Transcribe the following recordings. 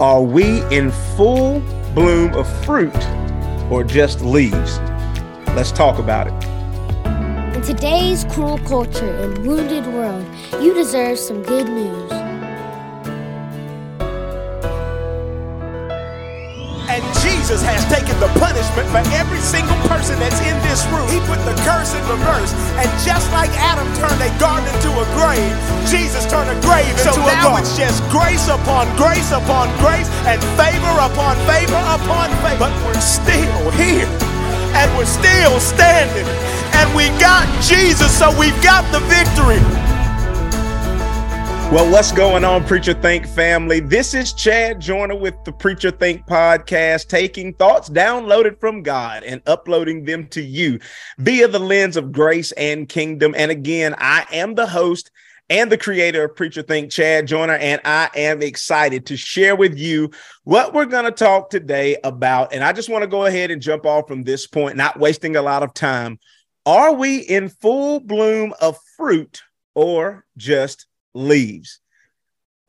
Are we in full bloom of fruit or just leaves? Let's talk about it. In today's cruel culture and wounded world, you deserve some good news. Jesus has taken the punishment for every single person that's in this room. He put the curse in reverse. And just like Adam turned a garden into a grave, Jesus turned a grave so into a garden. So now it's just grace upon grace upon grace and favor upon favor upon favor. But we're still here. And we're still standing. And we got Jesus, so we've got the victory. Well, what's going on, Preacher Think family? This is Chad Joyner with the Preacher Think podcast, taking thoughts downloaded from God and uploading them to you via the lens of grace and kingdom. And again, I am the host and the creator of Preacher Think, Chad Joyner, and I am excited to share with you what we're going to talk today about. And I just want to go ahead and jump off from this point, not wasting a lot of time. Are we in full bloom of fruit or just leaves.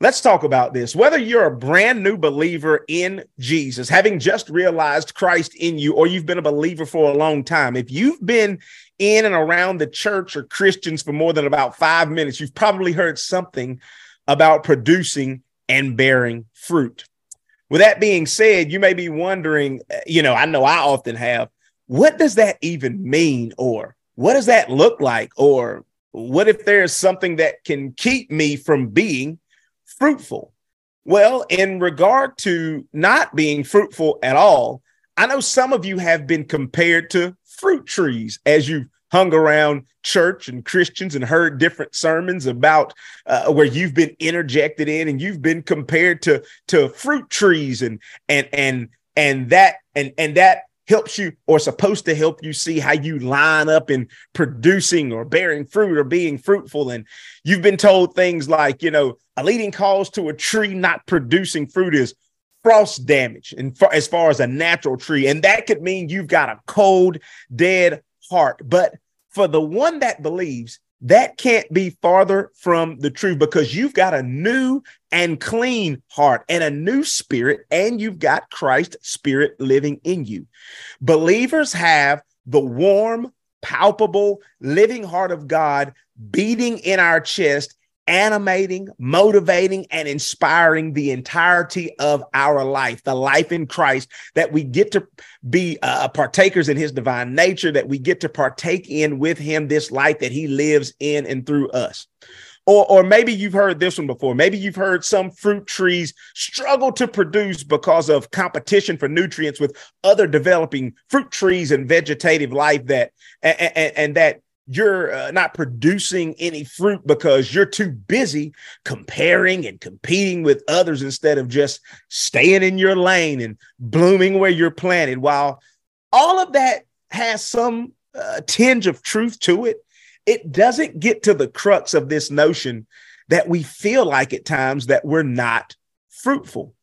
Let's talk about this. Whether you're a brand new believer in Jesus, having just realized Christ in you, or you've been a believer for a long time, if you've been in and around the church or Christians for more than about five minutes, you've probably heard something about producing and bearing fruit. With that being said, you may be wondering, you know, I know I often have, what does that even mean? Or what does that look like? Or what if there's something that can keep me from being fruitful? Well, in regard to not being fruitful at all, I know some of you have been compared to fruit trees as you've hung around church and Christians and heard different sermons about uh, where you've been interjected in and you've been compared to to fruit trees and and and and that and and that helps you or supposed to help you see how you line up in producing or bearing fruit or being fruitful. And you've been told things like, you know, a leading cause to a tree not producing fruit is frost damage and as far as a natural tree. And that could mean you've got a cold, dead heart. But for the one that believes, that can't be farther from the truth because you've got a new and clean heart and a new spirit, and you've got Christ's spirit living in you. Believers have the warm, palpable, living heart of God beating in our chest animating, motivating, and inspiring the entirety of our life, the life in Christ, that we get to be uh, partakers in his divine nature, that we get to partake in with him this life that he lives in and through us. Or, or maybe you've heard this one before. Maybe you've heard some fruit trees struggle to produce because of competition for nutrients with other developing fruit trees and vegetative life that and, and, and that you're uh, not producing any fruit because you're too busy comparing and competing with others instead of just staying in your lane and blooming where you're planted. While all of that has some uh, tinge of truth to it, it doesn't get to the crux of this notion that we feel like at times that we're not fruitful.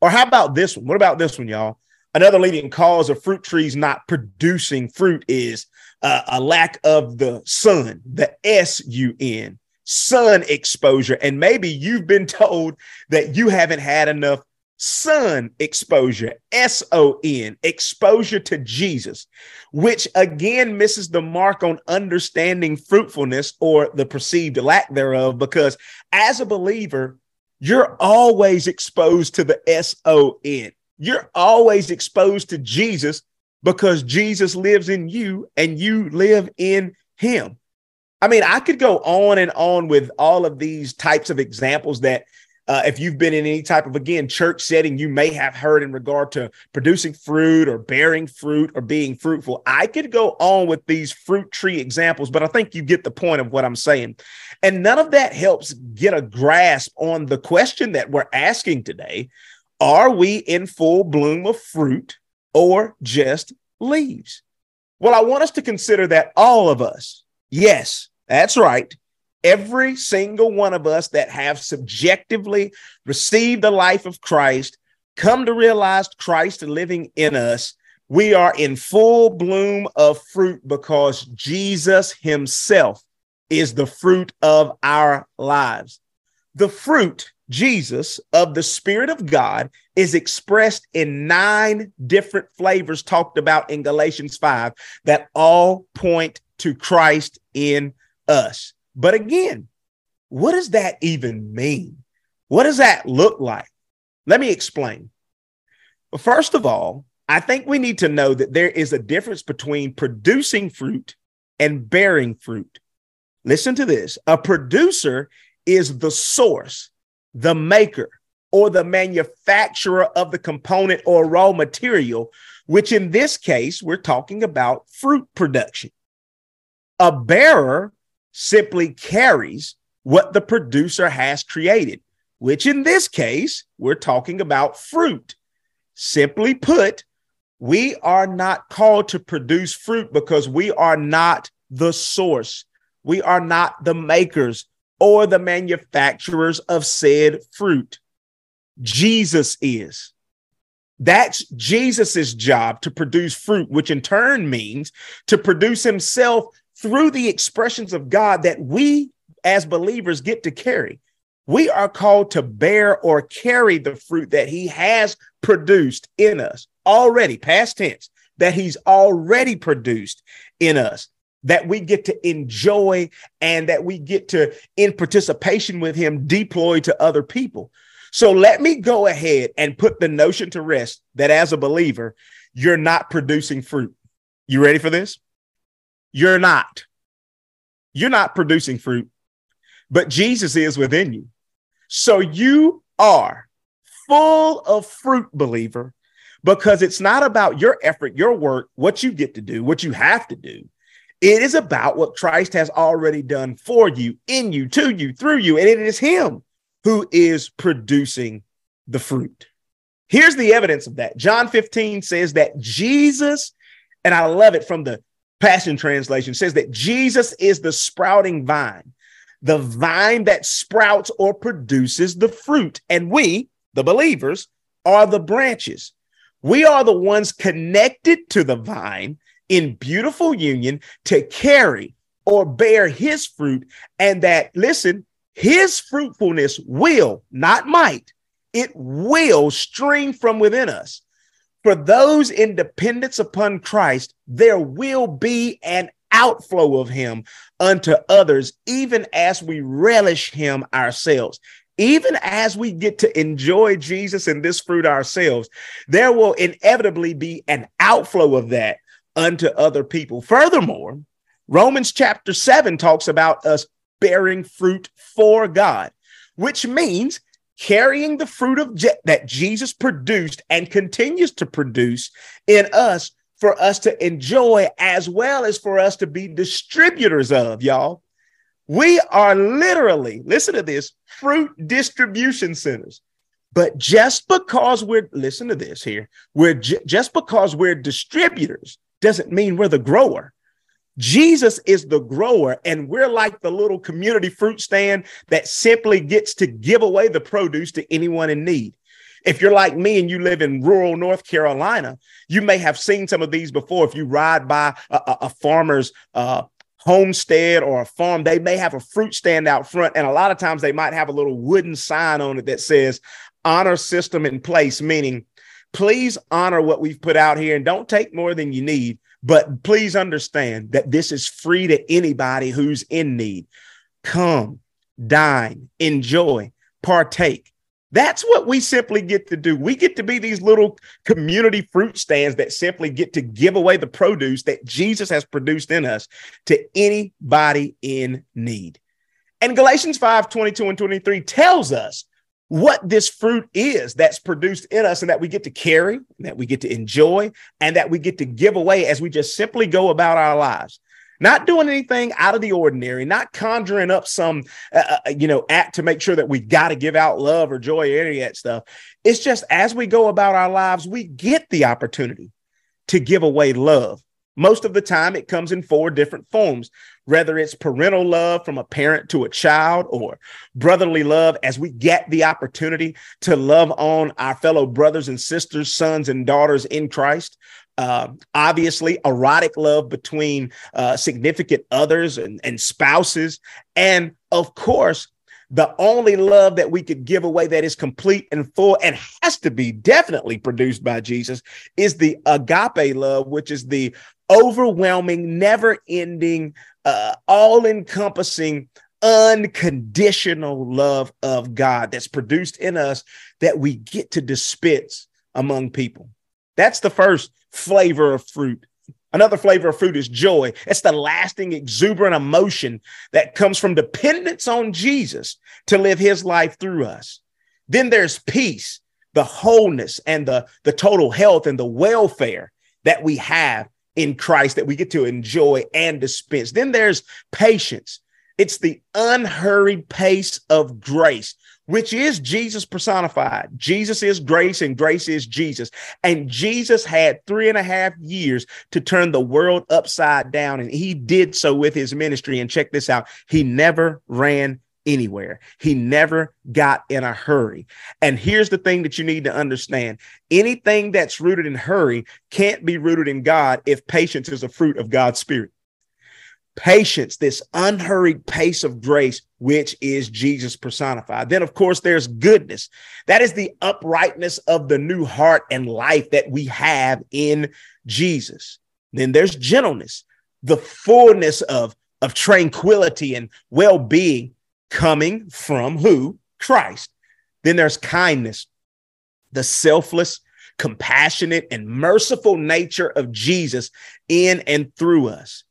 Or how about this one? What about this one, y'all? Another leading cause of fruit trees not producing fruit is uh, a lack of the sun, the S U N, sun exposure. And maybe you've been told that you haven't had enough sun exposure, S O N, exposure to Jesus, which again misses the mark on understanding fruitfulness or the perceived lack thereof. Because as a believer, you're always exposed to the S O N. You're always exposed to Jesus because Jesus lives in you and you live in him. I mean, I could go on and on with all of these types of examples that uh, if you've been in any type of again church setting you may have heard in regard to producing fruit or bearing fruit or being fruitful. I could go on with these fruit tree examples but i think you get the point of what i'm saying. And none of that helps get a grasp on the question that we're asking today. Are we in full bloom of fruit or just leaves? Well, I want us to consider that all of us, yes, that's right, every single one of us that have subjectively received the life of Christ, come to realize Christ living in us, we are in full bloom of fruit because Jesus himself is the fruit of our lives. The fruit Jesus of the Spirit of God is expressed in nine different flavors talked about in Galatians 5 that all point to Christ in us. But again, what does that even mean? What does that look like? Let me explain. First of all, I think we need to know that there is a difference between producing fruit and bearing fruit. Listen to this a producer is the source, the maker, or the manufacturer of the component or raw material, which in this case, we're talking about fruit production. A bearer simply carries what the producer has created, which in this case, we're talking about fruit. Simply put, we are not called to produce fruit because we are not the source. We are not the makers or the manufacturers of said fruit. Jesus is. That's Jesus's job to produce fruit, which in turn means to produce himself through the expressions of God that we as believers get to carry. We are called to bear or carry the fruit that he has produced in us already, past tense, that he's already produced in us, that we get to enjoy and that we get to, in participation with him, deploy to other people. So let me go ahead and put the notion to rest that as a believer, you're not producing fruit. You ready for this? You're not. You're not producing fruit, but Jesus is within you. So you are full of fruit, believer, because it's not about your effort, your work, what you get to do, what you have to do. It is about what Christ has already done for you, in you, to you, through you. And it is Him who is producing the fruit. Here's the evidence of that. John 15 says that Jesus, and I love it from the Passion Translation, says that Jesus is the sprouting vine the vine that sprouts or produces the fruit. And we, the believers, are the branches. We are the ones connected to the vine in beautiful union to carry or bear his fruit. And that, listen, his fruitfulness will, not might, it will stream from within us. For those in dependence upon Christ, there will be an outflow of him unto others, even as we relish him ourselves. Even as we get to enjoy Jesus and this fruit ourselves, there will inevitably be an outflow of that unto other people. Furthermore, Romans chapter 7 talks about us bearing fruit for God, which means carrying the fruit of Je- that Jesus produced and continues to produce in us for us to enjoy as well as for us to be distributors of, y'all. We are literally, listen to this, fruit distribution centers. But just because we're, listen to this here, we're j- just because we're distributors doesn't mean we're the grower. Jesus is the grower, and we're like the little community fruit stand that simply gets to give away the produce to anyone in need. If you're like me and you live in rural North Carolina, you may have seen some of these before. If you ride by a, a, a farmer's uh, homestead or a farm, they may have a fruit stand out front. And a lot of times they might have a little wooden sign on it that says honor system in place, meaning please honor what we've put out here and don't take more than you need. But please understand that this is free to anybody who's in need. Come, dine, enjoy, partake. That's what we simply get to do. We get to be these little community fruit stands that simply get to give away the produce that Jesus has produced in us to anybody in need. And Galatians 5 22 and 23 tells us what this fruit is that's produced in us and that we get to carry, that we get to enjoy, and that we get to give away as we just simply go about our lives not doing anything out of the ordinary, not conjuring up some, uh, uh, uh you know, act to make sure that we got to give out love or joy or any of that stuff. It's just as we go about our lives, we get the opportunity to give away love. Most of the time, it comes in four different forms, whether it's parental love from a parent to a child or brotherly love, as we get the opportunity to love on our fellow brothers and sisters, sons and daughters in Christ, uh, obviously erotic love between uh, significant others and, and spouses, and of course, the only love that we could give away that is complete and full and has to be definitely produced by Jesus is the agape love, which is the overwhelming, never ending, uh, all encompassing, unconditional love of God that's produced in us that we get to dispense among people. That's the first flavor of fruit. Another flavor of fruit is joy. It's the lasting, exuberant emotion that comes from dependence on Jesus to live his life through us. Then there's peace, the wholeness and the, the total health and the welfare that we have in Christ that we get to enjoy and dispense. Then there's patience. It's the unhurried pace of grace which is Jesus personified. Jesus is grace and grace is Jesus. And Jesus had three and a half years to turn the world upside down. And he did so with his ministry. And check this out he never ran anywhere, he never got in a hurry. And here's the thing that you need to understand anything that's rooted in hurry can't be rooted in God if patience is a fruit of God's spirit patience, this unhurried pace of grace, which is Jesus personified. Then, of course, there's goodness. That is the uprightness of the new heart and life that we have in Jesus. Then there's gentleness, the fullness of, of tranquility and well being coming from who? Christ. Then there's kindness, the selfless, compassionate, and merciful nature of Jesus in and through us.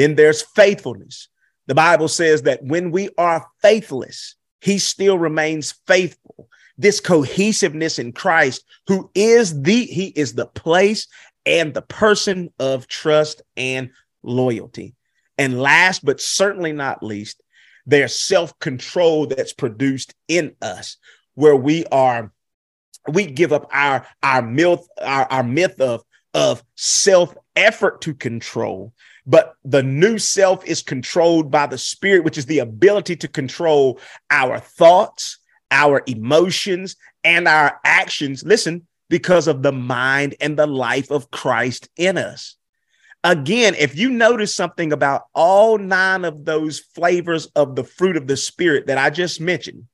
Then there's faithfulness. The Bible says that when we are faithless, he still remains faithful. This cohesiveness in Christ, who is the, he is the place and the person of trust and loyalty. And last, but certainly not least, there's self control that's produced in us, where we are, we give up our our myth, our, our myth of of self effort to control but the new self is controlled by the spirit, which is the ability to control our thoughts, our emotions, and our actions. Listen, because of the mind and the life of Christ in us. Again, if you notice something about all nine of those flavors of the fruit of the spirit that I just mentioned,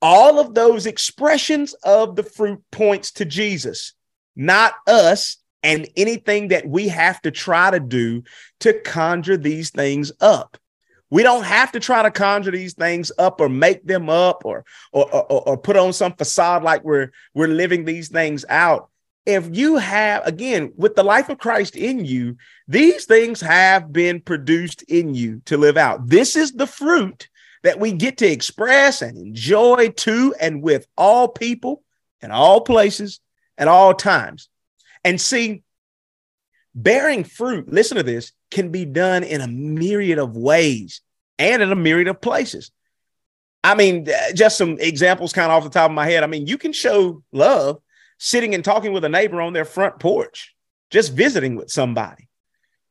all of those expressions of the fruit points to Jesus, not us and anything that we have to try to do to conjure these things up. We don't have to try to conjure these things up or make them up or, or, or, or put on some facade like we're, we're living these things out. If you have, again, with the life of Christ in you, these things have been produced in you to live out. This is the fruit that we get to express and enjoy to and with all people in all places at all times. And see, bearing fruit, listen to this, can be done in a myriad of ways and in a myriad of places. I mean, just some examples kind of off the top of my head. I mean, you can show love sitting and talking with a neighbor on their front porch, just visiting with somebody,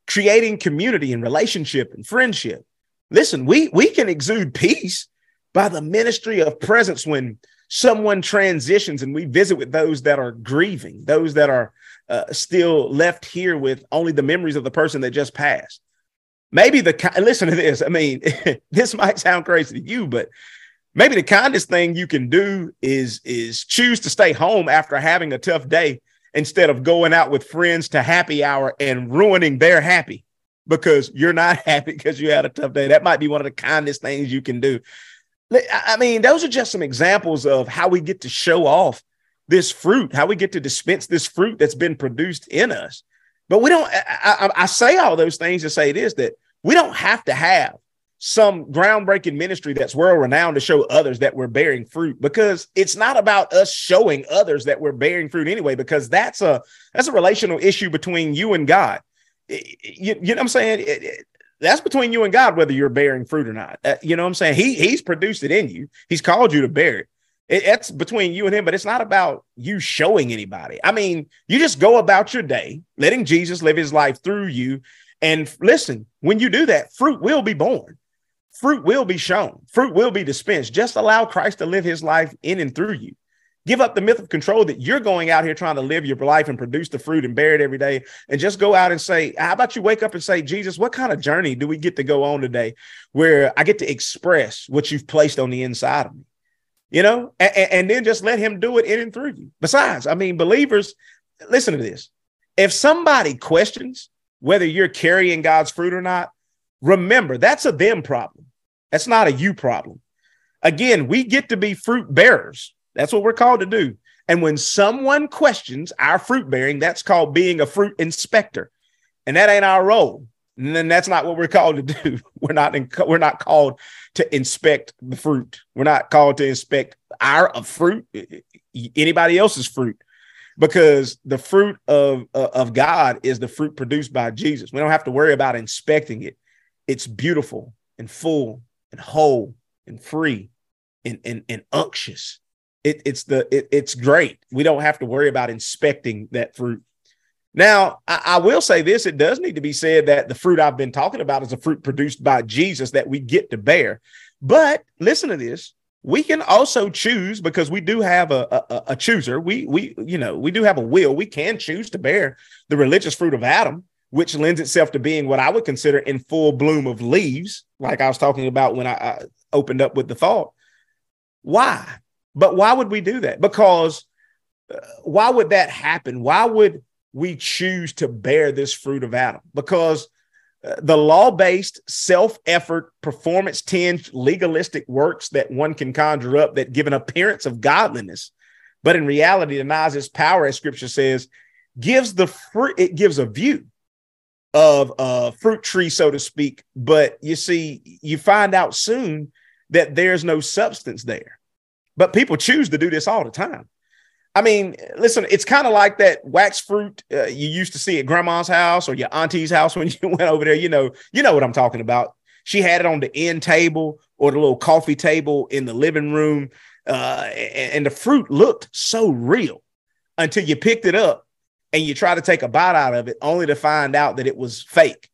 creating community and relationship and friendship. Listen, we we can exude peace by the ministry of presence when someone transitions and we visit with those that are grieving, those that are uh, still left here with only the memories of the person that just passed. Maybe the listen to this. I mean, this might sound crazy to you, but maybe the kindest thing you can do is is choose to stay home after having a tough day instead of going out with friends to happy hour and ruining their happy because you're not happy because you had a tough day. That might be one of the kindest things you can do. I mean, those are just some examples of how we get to show off this fruit, how we get to dispense this fruit that's been produced in us. But we don't, I, I, I say all those things to say this that we don't have to have some groundbreaking ministry that's world renowned to show others that we're bearing fruit because it's not about us showing others that we're bearing fruit anyway because that's a that's a relational issue between you and God. You, you know what I'm saying? It, it, that's between you and God whether you're bearing fruit or not. Uh, you know what I'm saying? He he's produced it in you. He's called you to bear it. it. It's between you and him, but it's not about you showing anybody. I mean, you just go about your day, letting Jesus live his life through you. And listen, when you do that, fruit will be borne. Fruit will be shown. Fruit will be dispensed. Just allow Christ to live his life in and through you. Give up the myth of control that you're going out here trying to live your life and produce the fruit and bear it every day. And just go out and say, How about you wake up and say, Jesus, what kind of journey do we get to go on today where I get to express what you've placed on the inside of me? You know, and, and then just let him do it in and through you. Besides, I mean, believers, listen to this. If somebody questions whether you're carrying God's fruit or not, remember that's a them problem. That's not a you problem. Again, we get to be fruit bearers. That's what we're called to do. And when someone questions our fruit bearing, that's called being a fruit inspector. And that ain't our role. And then that's not what we're called to do. We're not in, we're not called to inspect the fruit. We're not called to inspect our uh, fruit, anybody else's fruit, because the fruit of uh, of God is the fruit produced by Jesus. We don't have to worry about inspecting it. It's beautiful and full and whole and free and, and, and unctuous. It, it's the it, it's great. We don't have to worry about inspecting that fruit. Now, I, I, will say this: it does need to be said that the fruit I've been talking about is a fruit produced by Jesus that we get to bear. But listen to this: we can also choose because we do have a, a, a chooser. We we you know we do have a will. We can choose to bear the religious fruit of Adam, which lends itself to being what I would consider in full bloom of leaves, like I was talking about when I, I opened up with the thought. Why? But why would we do that? Because uh, why would that happen? Why would we choose to bear this fruit of Adam? Because uh, the law based, self effort, performance tinged, legalistic works that one can conjure up that give an appearance of godliness, but in reality denies its power, as scripture says, gives the fruit, it gives a view of a fruit tree, so to speak. But you see, you find out soon that there's no substance there. But people choose to do this all the time. I mean, listen, it's kind of like that wax fruit uh, you used to see at grandma's house or your auntie's house when you went over there. You know, you know what I'm talking about. She had it on the end table or the little coffee table in the living room, uh, and, and the fruit looked so real until you picked it up and you try to take a bite out of it, only to find out that it was fake.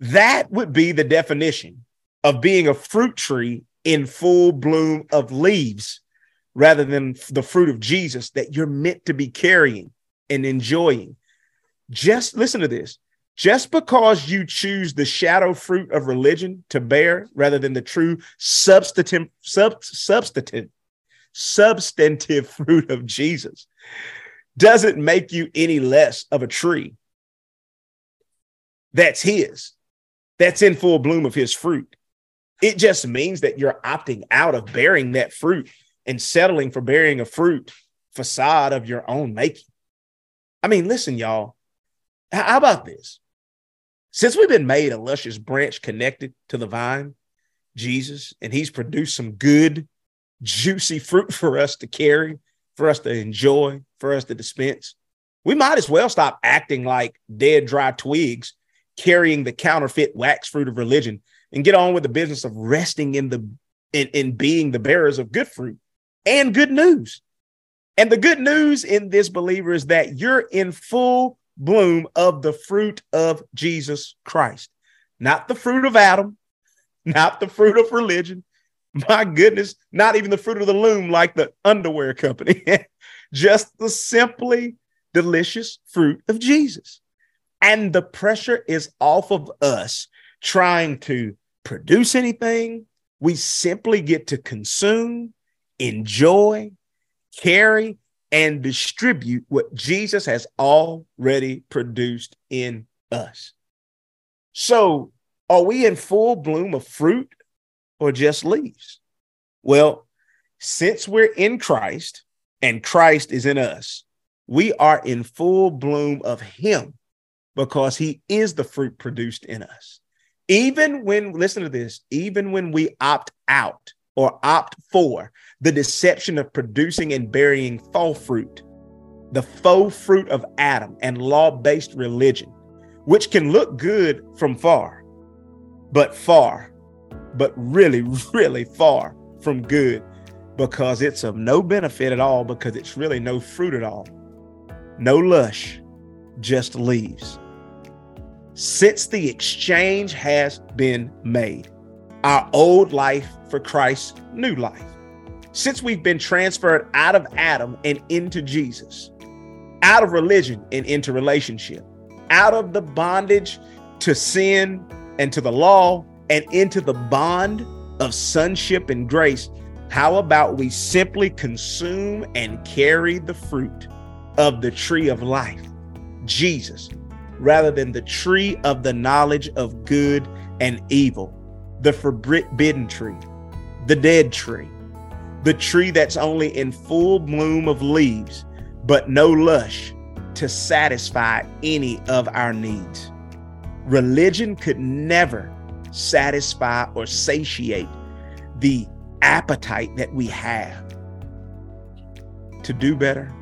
That would be the definition of being a fruit tree in full bloom of leaves rather than the fruit of Jesus that you're meant to be carrying and enjoying. Just listen to this. Just because you choose the shadow fruit of religion to bear rather than the true substantive, sub, substantive, substantive fruit of Jesus doesn't make you any less of a tree that's his, that's in full bloom of his fruit. It just means that you're opting out of bearing that fruit and settling for bearing a fruit facade of your own making. I mean, listen, y'all, how about this? Since we've been made a luscious branch connected to the vine, Jesus, and he's produced some good, juicy fruit for us to carry, for us to enjoy, for us to dispense, we might as well stop acting like dead, dry twigs carrying the counterfeit wax fruit of religion and get on with the business of resting in the in, in being the bearers of good fruit and good news. And the good news in this believer is that you're in full bloom of the fruit of Jesus Christ, not the fruit of Adam, not the fruit of religion. My goodness, not even the fruit of the loom like the underwear company, just the simply delicious fruit of Jesus. And the pressure is off of us trying to produce anything. We simply get to consume, enjoy, carry, and distribute what Jesus has already produced in us. So, are we in full bloom of fruit or just leaves? Well, since we're in Christ and Christ is in us, we are in full bloom of Him because He is the fruit produced in us. Even when, listen to this, even when we opt out or opt for the deception of producing and burying faux fruit, the faux fruit of Adam and law based religion, which can look good from far, but far, but really, really far from good because it's of no benefit at all because it's really no fruit at all. No lush, just leaves since the exchange has been made. Our old life for Christ's new life. since we've been transferred out of Adam and into Jesus, out of religion and into relationship, out of the bondage to sin and to the law and into the bond of sonship and grace, how about we simply consume and carry the fruit of the tree of life, Jesus, rather than the tree of the knowledge of good and evil, the forbidden tree, the dead tree, the tree that's only in full bloom of leaves, but no lush to satisfy any of our needs. Religion could never satisfy or satiate the appetite that we have to do better,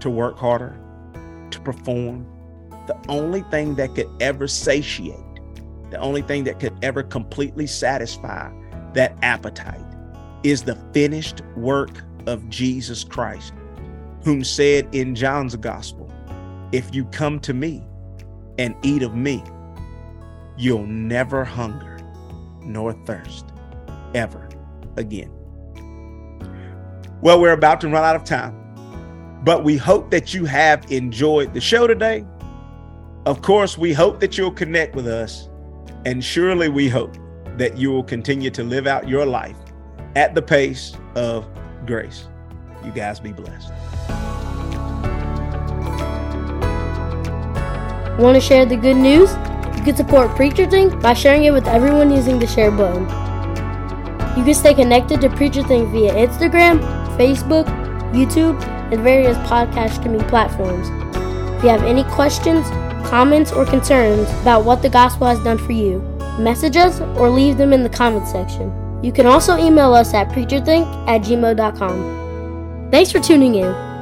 to work harder, to perform. The only thing that could ever satiate, the only thing that could ever completely satisfy that appetite is the finished work of Jesus Christ, whom said in John's gospel, If you come to me and eat of me, you'll never hunger nor thirst ever again. Well, we're about to run out of time, but we hope that you have enjoyed the show today. Of course, we hope that you'll connect with us, and surely we hope that you will continue to live out your life at the pace of grace. You guys be blessed. Want to share the good news? You can support Preacher Think by sharing it with everyone using the share button. You can stay connected to Preacher Think via Instagram, Facebook, YouTube, and various podcast streaming platforms. If you have any questions, comments, or concerns about what the gospel has done for you, message us or leave them in the comment section. You can also email us at preacherthink at gmail.com. Thanks for tuning in.